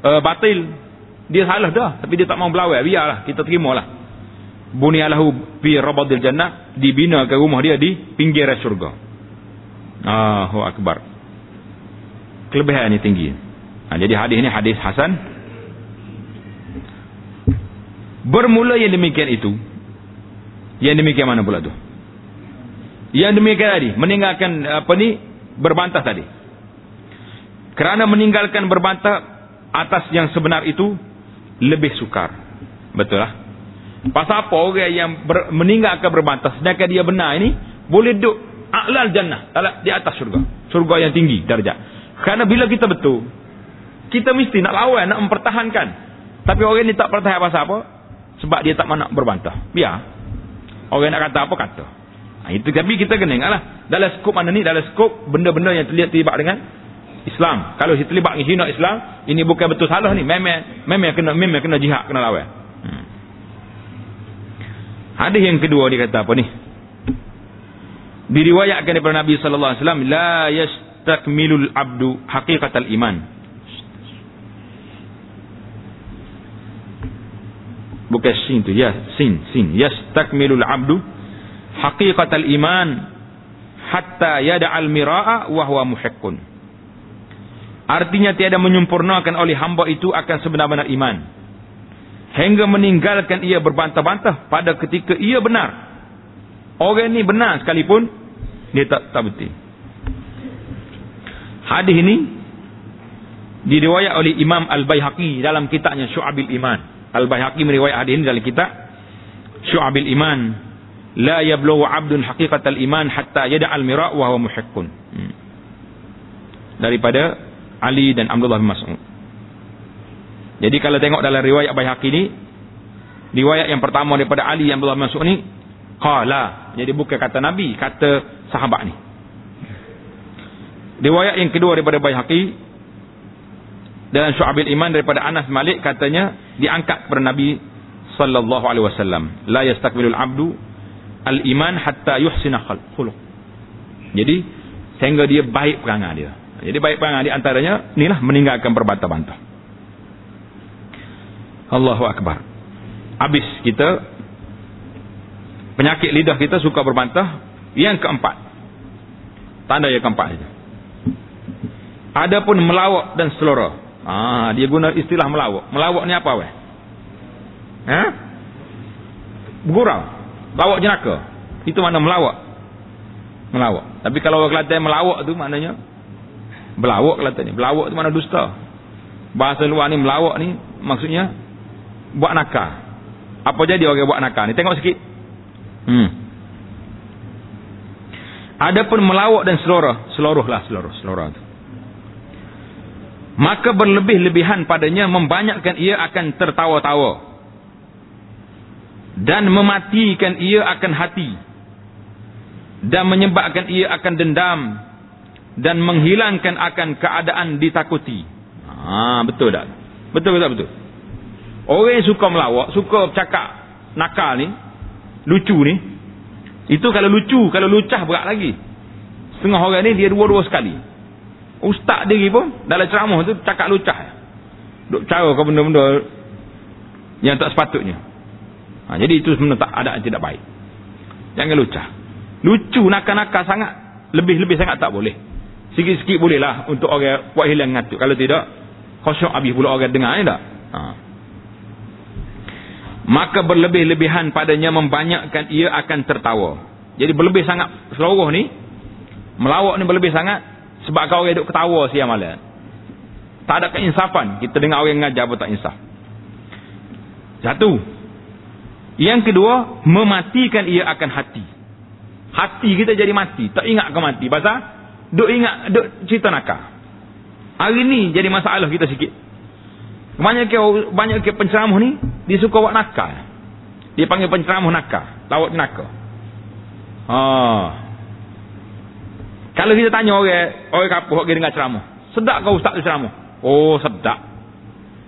uh, batil, dia salah dah, tapi dia tak mau berlawan. Biarlah, kita terimalah. Bunyalahu fi rabadil jannah dibina ke rumah dia di pinggir syurga. Allahu akbar. Kelebihan ini tinggi. Ha, jadi hadis ini hadis hasan. Bermula yang demikian itu. Yang demikian mana pula tu? Yang demikian tadi, meninggalkan apa ni berbantah tadi. Kerana meninggalkan berbantah atas yang sebenar itu lebih sukar. Betul lah. Pasal apa orang yang ber, meninggalkan berbantah sedangkan dia benar ini boleh duduk a'lal jannah di atas syurga. Syurga yang tinggi darjah. Kerana bila kita betul, kita mesti nak lawan, nak mempertahankan. Tapi orang ini tak pertahan pasal apa? Sebab dia tak nak berbantah. Biar. Orang nak kata apa, kata. Ha, itu tapi kita kena ingatlah dalam skop mana ni dalam skop benda-benda yang terlibat terlibat dengan Islam. Kalau dia terlibat dengan hina Islam, ini bukan betul salah ni. Memang memang kena memang kena jihad, kena lawan. Hmm. Hadis yang kedua dia kata apa ni? Diriwayatkan daripada Nabi sallallahu alaihi wasallam, la yastakmilul abdu haqiqatal iman. Bukan sin tu, ya, sin, sin. Yastakmilul abdu haqiqatal iman hatta yada'al mira'a wa huwa muhiqqun. Artinya tiada menyempurnakan oleh hamba itu akan sebenar-benar iman. Hingga meninggalkan ia berbantah-bantah pada ketika ia benar. Orang ini benar sekalipun dia tak tak betul. Hadis ini diriwayat oleh Imam Al-Baihaqi dalam kitabnya Syu'abil Iman. Al-Baihaqi meriwayat hadis ini dalam kitab Syu'abil Iman la yablughu 'abdun haqiqatal iman hatta yada'al mira' wa huwa muhiqqun. Hmm. Daripada Ali dan Abdullah bin Mas'ud. Jadi kalau tengok dalam riwayat Baihaqi ni riwayat yang pertama daripada Ali yang Abdullah bin Mas'ud ni qala. Jadi bukan kata Nabi, kata sahabat ni. Riwayat yang kedua daripada Baihaqi dalam Syu'abil Iman daripada Anas Malik katanya diangkat kepada Nabi sallallahu alaihi wasallam la yastakbilul abdu al-iman hatta yuhsina khuluq. Jadi sehingga dia baik perangai dia. Jadi baik perangai di antaranya inilah meninggalkan berbantah-bantah. Allahu akbar. Habis kita penyakit lidah kita suka berbantah. Yang keempat. Tanda yang keempat saja. Adapun melawak dan selora. Ah, dia guna istilah melawak. Melawak ni apa weh? Ha? Bergurau. Lawak jenaka. Itu mana melawak. Melawak. Tapi kalau orang Kelantan melawak tu maknanya belawak Kelantan ni. Belawak tu mana dusta. Bahasa luar ni melawak ni maksudnya buat nakal. Apa jadi orang buat nakal ni? Tengok sikit. Hmm. Adapun melawak dan seluruh, seluruh lah seluruh, seluruh tu. Maka berlebih-lebihan padanya membanyakkan ia akan tertawa-tawa dan mematikan ia akan hati dan menyebabkan ia akan dendam dan menghilangkan akan keadaan ditakuti. Ha, betul tak? Betul tak betul? Orang yang suka melawak, suka cakap nakal ni, lucu ni, itu kalau lucu, kalau lucah berat lagi. Setengah orang ni dia dua-dua sekali. Ustaz diri pun dalam ceramah tu cakap lucah. Duk cara ke benda-benda yang tak sepatutnya. Ha, jadi itu sebenarnya tak ada tidak baik. Jangan lucah. Lucu nakal-nakal sangat. Lebih-lebih sangat tak boleh. Sikit-sikit bolehlah untuk orang buat hilang ngatuk. Kalau tidak, kosong habis pula orang dengar tak? Ha. maka berlebih-lebihan padanya membanyakkan ia akan tertawa. Jadi berlebih sangat seluruh ni melawak ni berlebih sangat sebab kau orang duk ketawa siang malam. Tak ada keinsafan. Kita dengar orang ngajar pun tak insaf. Satu. Yang kedua mematikan ia akan hati. Hati kita jadi mati. Tak ingat ke mati. Pasal duk ingat duk cerita nakal. Hari ni jadi masalah kita sikit. Banyak ke banyak ke penceramah ni dia suka buat nakal. Dia panggil penceramah nakal lawak nakal ha. Kalau kita tanya orang orang kapuh orang dengar ceramah sedap kau ustaz ceramah? Oh sedap.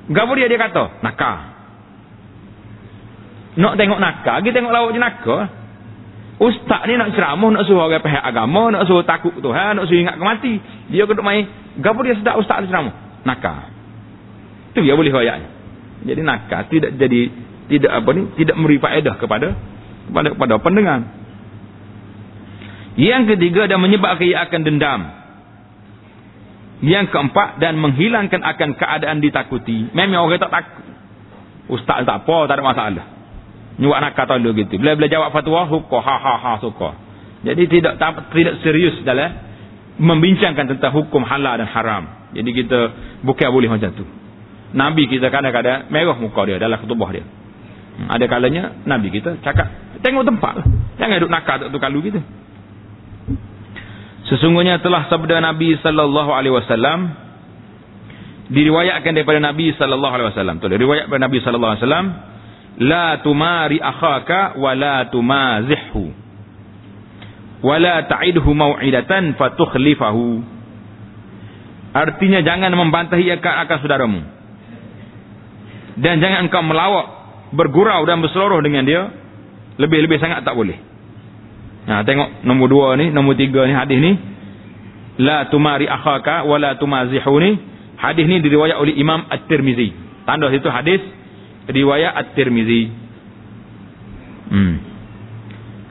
Gapo dia dia kata nakal. Nak tengok nakal kita tengok lawak je nakal Ustaz ni nak ceramah, nak suruh orang pihak agama, nak suruh takut Tuhan, nak suruh ingat kemati. Dia kena main, gapo dia sedap ustaz ni ceramah? Nakal. Itu dia boleh royak. Jadi nakal tidak jadi tidak apa ni, tidak memberi faedah kepada kepada kepada pendengar. Yang ketiga dan menyebabkan ia akan dendam. Yang keempat dan menghilangkan akan keadaan ditakuti. Memang orang tak takut. Ustaz tak apa, tak ada masalah. Nyuak nak kata dulu gitu. Bila-bila jawab fatwa, suka. Ha, ha, ha, suka. Jadi tidak tak, tidak serius dalam membincangkan tentang hukum halal dan haram. Jadi kita bukan boleh macam tu. Nabi kita kadang-kadang merah muka dia dalam ketubah dia. Hmm, ada kalanya Nabi kita cakap, tengok tempat lah. Jangan duduk nakal tu kalu gitu. Sesungguhnya telah sabda Nabi sallallahu alaihi wasallam diriwayatkan daripada Nabi sallallahu alaihi wasallam. Tu diriwayat daripada Nabi sallallahu alaihi wasallam la tumari akhaka wa la tumazihhu. Wa la ta'idhu mau'idatan fatukhlifahu. Artinya jangan membantahi akan, saudaramu. Dan jangan engkau melawak bergurau dan berseluruh dengan dia lebih-lebih sangat tak boleh. Nah tengok nombor dua ni nombor tiga ni hadis ni. La tumari akhaka wa la tumazihu ni hadis ni diriwayat oleh Imam At-Tirmizi. Tanda situ hadis riwayat At-Tirmizi. Hmm.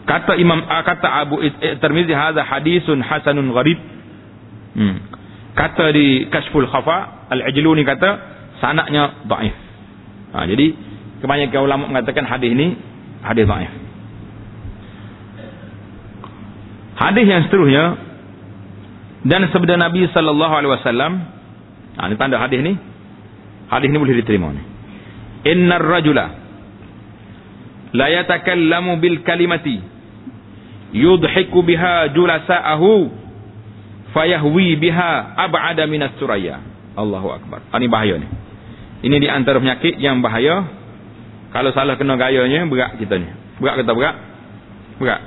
Kata Imam ah, kata Abu At-Tirmizi hadza hadisun hasanun gharib. Hmm. Kata di Kashful Khafa Al-Ajluni kata sanaknya dhaif. Ha, jadi kebanyakan ulama mengatakan hadis ini hadis dhaif. Hadis yang seterusnya dan sabda Nabi sallallahu alaihi wasallam. Ha, ini tanda hadis ni. Hadis ni boleh diterima ni innar rajula la yatakallamu bil kalimati yudhiku biha julasa'ahu fayahwi biha ab'ada minas suraya. Allahu akbar. Ini bahaya ni. Ini di antara penyakit yang bahaya. Kalau salah kena gayanya berat kita ni. Berat kata berat? Berat.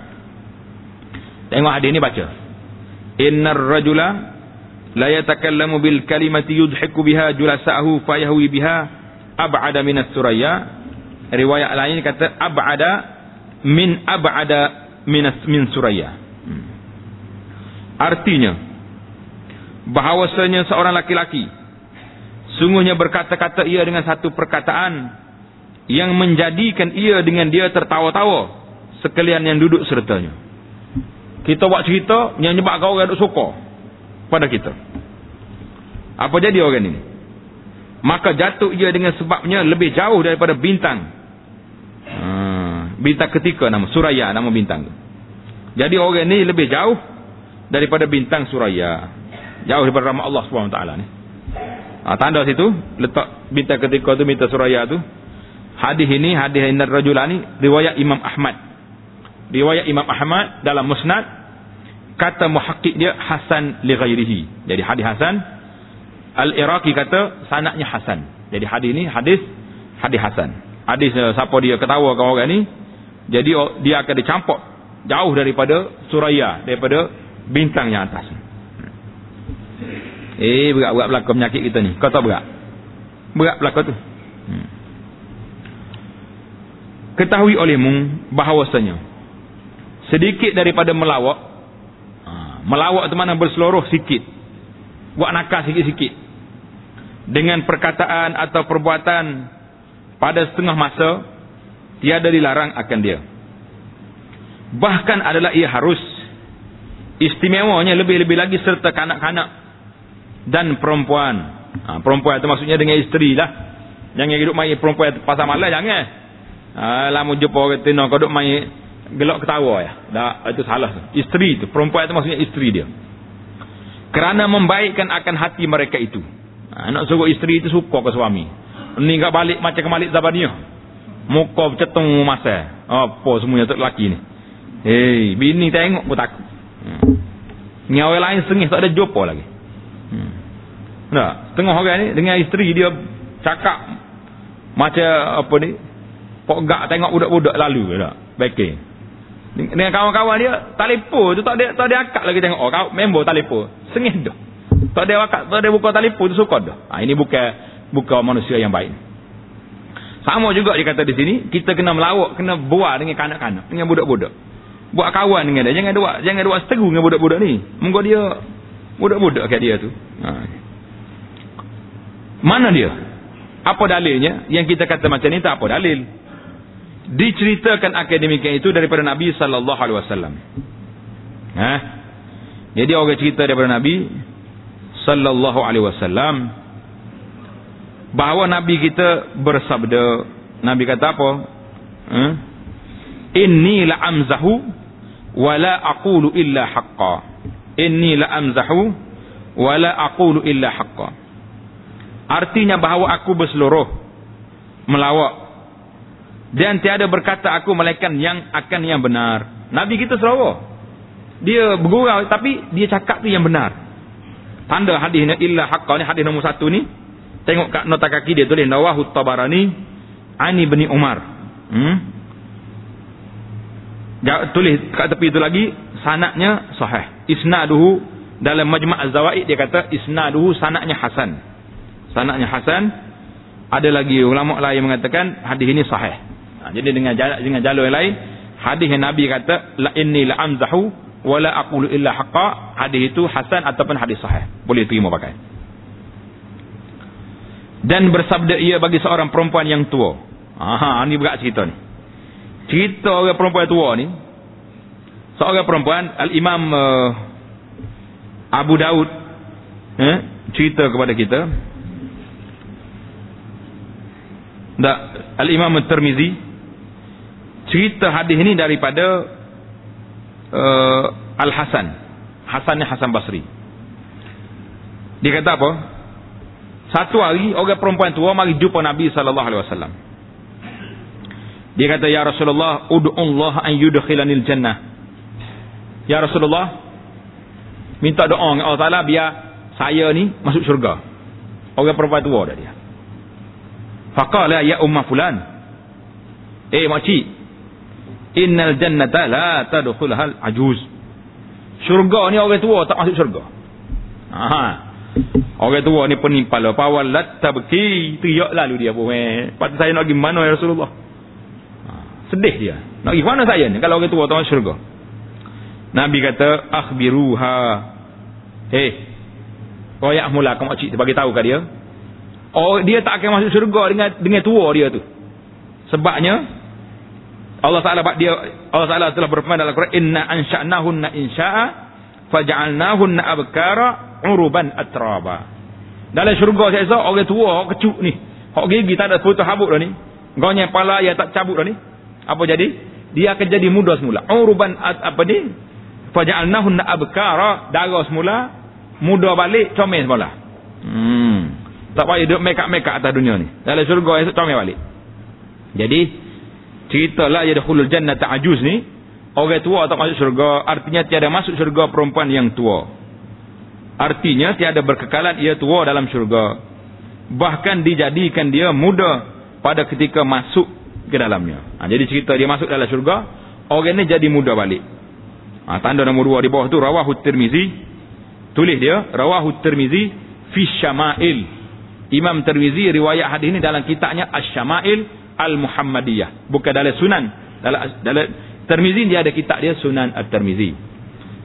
Tengok hadis ni baca. Innar rajula la yatakallamu bil kalimati yudhiku biha julasa'ahu fayahwi biha ab'ada minas suraya. Riwayat lain kata ab'ada min ab'ada minas min suraya. Hmm. artinya bahawasanya seorang laki-laki sungguhnya berkata-kata ia dengan satu perkataan yang menjadikan ia dengan dia tertawa-tawa sekalian yang duduk sertanya kita buat cerita yang nyebabkan orang duduk suka pada kita. Apa jadi orang ini maka jatuh ia dengan sebabnya lebih jauh daripada bintang. Hmm, bintang ketika nama Suraya nama bintang jadi orang ni lebih jauh daripada bintang Suraya. Jauh daripada rahmat Allah SWT ni. Ha, tanda situ letak bintang ketika tu bintang Suraya tu. Hadis ini hadis ini rajulani riwayat Imam Ahmad. Riwayat Imam Ahmad dalam musnad kata muhakkik dia Hasan li ghairihi. Jadi hadis Hasan Al-Iraqi kata sanaknya Hasan. Jadi hadis ni hadis hadis Hasan. Hadis uh, siapa dia ketawa kau orang ni jadi oh, dia akan dicampur jauh daripada Suraya, daripada bintang yang atas. Eh berat-berat belakang penyakit kita ni. Kau tahu berat? Berat belakang tu. Hmm. Ketahui olehmu bahawasanya sedikit daripada melawak ha, melawak tu mana berseluruh sikit buat nakal sikit-sikit dengan perkataan atau perbuatan pada setengah masa tiada dilarang akan dia bahkan adalah ia harus istimewanya lebih-lebih lagi serta kanak-kanak dan perempuan ha, perempuan itu maksudnya dengan isteri lah jangan hidup main perempuan pasal malam jangan Ha, lama jumpa orang tina kau duk main gelak ketawa ya. Dah itu salah. Isteri tu, perempuan itu maksudnya isteri dia. Kerana membaikkan akan hati mereka itu. Ha, nak suruh isteri itu suka ke suami. Ni enggak balik macam kembali Zabaniah. Muka bercetung masa. Apa semuanya tu lelaki ni. Hei, bini tengok pun takut. Hmm. Ni orang lain sengih tak ada jumpa lagi. Hmm. Nah, tengah orang ni dengan isteri dia cakap macam apa ni? Kok gak tengok budak-budak lalu tak? Baiknya. Dengan kawan-kawan dia telefon tu tak ada tak ada akak lagi tengok oh kau member telefon. Sengih dah. Tak ada akak, tak ada buka telefon tu suka dah. Ha, ini bukan bukan manusia yang baik. Sama juga dia kata di sini, kita kena melawak, kena buat dengan kanak-kanak, dengan budak-budak. Buat kawan dengan dia. Jangan buat jangan buat seteru dengan budak-budak ni. Mungkin dia budak-budak kat dia tu. Ha. Mana dia? Apa dalilnya? Yang kita kata macam ni tak apa dalil diceritakan akademikan itu daripada Nabi sallallahu alaihi wasallam. Ha? Jadi orang cerita daripada Nabi sallallahu alaihi wasallam bahawa Nabi kita bersabda, Nabi kata apa? Ha? Inni la amzahu wa la aqulu illa haqqa. Inni la amzahu wa la aqulu illa haqqa. Artinya bahawa aku berseluruh melawak dan tiada berkata aku malaikat yang akan yang benar. Nabi kita selalu. Dia bergurau tapi dia cakap tu yang benar. Tanda hadis ni illa haqqa ni hadis nombor satu ni. Tengok kat nota kaki dia tulis Nawahu Tabarani Ani bin Umar. Hmm? tulis kat tepi itu lagi sanaknya sahih. Isnaduhu dalam Majma' Az-Zawaid dia kata isnaduhu sanaknya hasan. Sanaknya hasan. Ada lagi ulama lain mengatakan hadis ini sahih. Ha, jadi dengan jalan dengan jalur yang lain, hadis yang Nabi kata la inni la amzahu wa la aqulu illa haqqa, hadis itu hasan ataupun hadis sahih. Boleh terima pakai. Dan bersabda ia bagi seorang perempuan yang tua. Aha, ini berat cerita ni. Cerita orang perempuan tua ni. Seorang perempuan Al-Imam uh, Abu Daud eh, cerita kepada kita. Tak, Al-Imam At-Tirmizi cerita hadis ini daripada uh, Al Hasan Hasannya Hasan Basri. Dia kata apa? Satu hari orang perempuan tua mari jumpa Nabi sallallahu alaihi wasallam. Dia kata ya Rasulullah ud'u Allah an yudkhilanil jannah. Ya Rasulullah minta doa dengan Allah Taala biar saya ni masuk syurga. Orang perempuan tua dah dia. Faqala ya umma fulan eh makcik Innal jannata la tadkhulha al-ajuz. Syurga ni orang tua tak masuk syurga. Ha. Orang tua ni penimpala pawalat tabki teriak lalu dia pun eh. Patut saya nak pergi mana ya Rasulullah? Ha. Sedih dia. Nak pergi mana saya ni kalau orang tua tak masuk syurga? Nabi kata akhbiruha. Hei. Royak mula kamu cik bagi tahu kat dia. Oh dia tak akan masuk syurga dengan dengan tua dia tu. Sebabnya Allah Taala dia Allah Taala telah berfirman dalam Quran inna ansha'nahunna insya'a faj'alnahunna abkara uruban atraba. Dalam syurga saya esok orang tua orang kecuk ni. Hak gigi tak ada putus habuk dah ni. Gaunya pala ya tak cabut dah ni. Apa jadi? Dia akan jadi muda semula. Uruban apa ni? Faj'alnahunna abkara darah semula muda balik comel semula. Hmm. Tak payah duduk up atas dunia ni. Dalam syurga esok comel balik. Jadi cerita la yadkhulul jannata ajuz ni orang tua tak masuk syurga artinya tiada masuk syurga perempuan yang tua. Artinya tiada berkekalan ia tua dalam syurga. Bahkan dijadikan dia muda pada ketika masuk ke dalamnya. Ha, jadi cerita dia masuk dalam syurga orang ni jadi muda balik. Ha, tanda nombor dua di bawah tu rawahu tirmizi. Tulis dia rawahu tirmizi fi syama'il. Imam tirmizi riwayat hadis ini dalam kitabnya asy-syama'il Al-Muhammadiyah. Bukan dalam sunan. Dalam, dalam Termizi dia ada kitab dia Sunan Al-Termizi.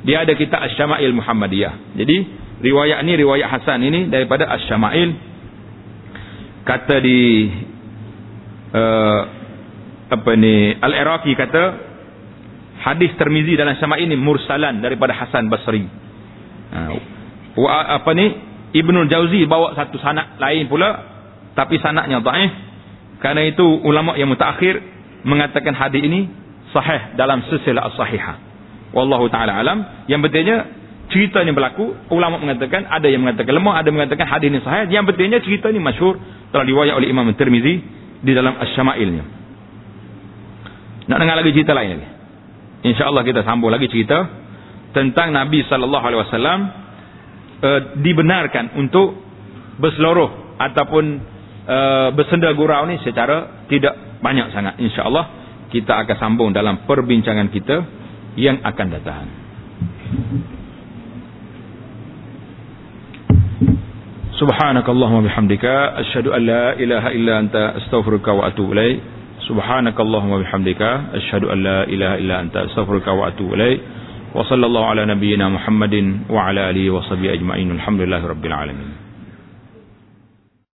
Dia ada kitab Al-Syama'il Muhammadiyah. Jadi riwayat ni riwayat Hasan ini daripada Al-Syama'il. Kata di uh, apa ni Al-Iraqi kata hadis Termizi dalam Syama'il ini mursalan daripada Hasan Basri. Uh, apa ni Ibnu Jauzi bawa satu sanak lain pula tapi sanaknya dhaif kerana itu ulama yang mutakhir mengatakan hadis ini sahih dalam silsilah as-sahihah. Wallahu taala alam. Yang pentingnya cerita ini berlaku, ulama mengatakan ada yang mengatakan lemah, ada yang mengatakan hadis ini sahih. Yang pentingnya cerita ini masyhur telah riwayat oleh Imam Tirmizi di dalam Asy-Syama'ilnya. Nak dengar lagi cerita lain lagi. Insya-Allah kita sambung lagi cerita tentang Nabi sallallahu alaihi wasallam uh, dibenarkan untuk berseluruh ataupun uh, bersenda gurau ni secara tidak banyak sangat. Insya-Allah kita akan sambung dalam perbincangan kita yang akan datang. Subhanakallahumma bihamdika asyhadu an la ilaha illa anta astaghfiruka wa atubu ilaik. Subhanakallahumma bihamdika asyhadu an la ilaha illa anta astaghfiruka wa atubu ilaik. Wa sallallahu ala nabiyyina Muhammadin wa ala alihi wa sahbihi ajma'in. Alhamdulillahirabbil alamin.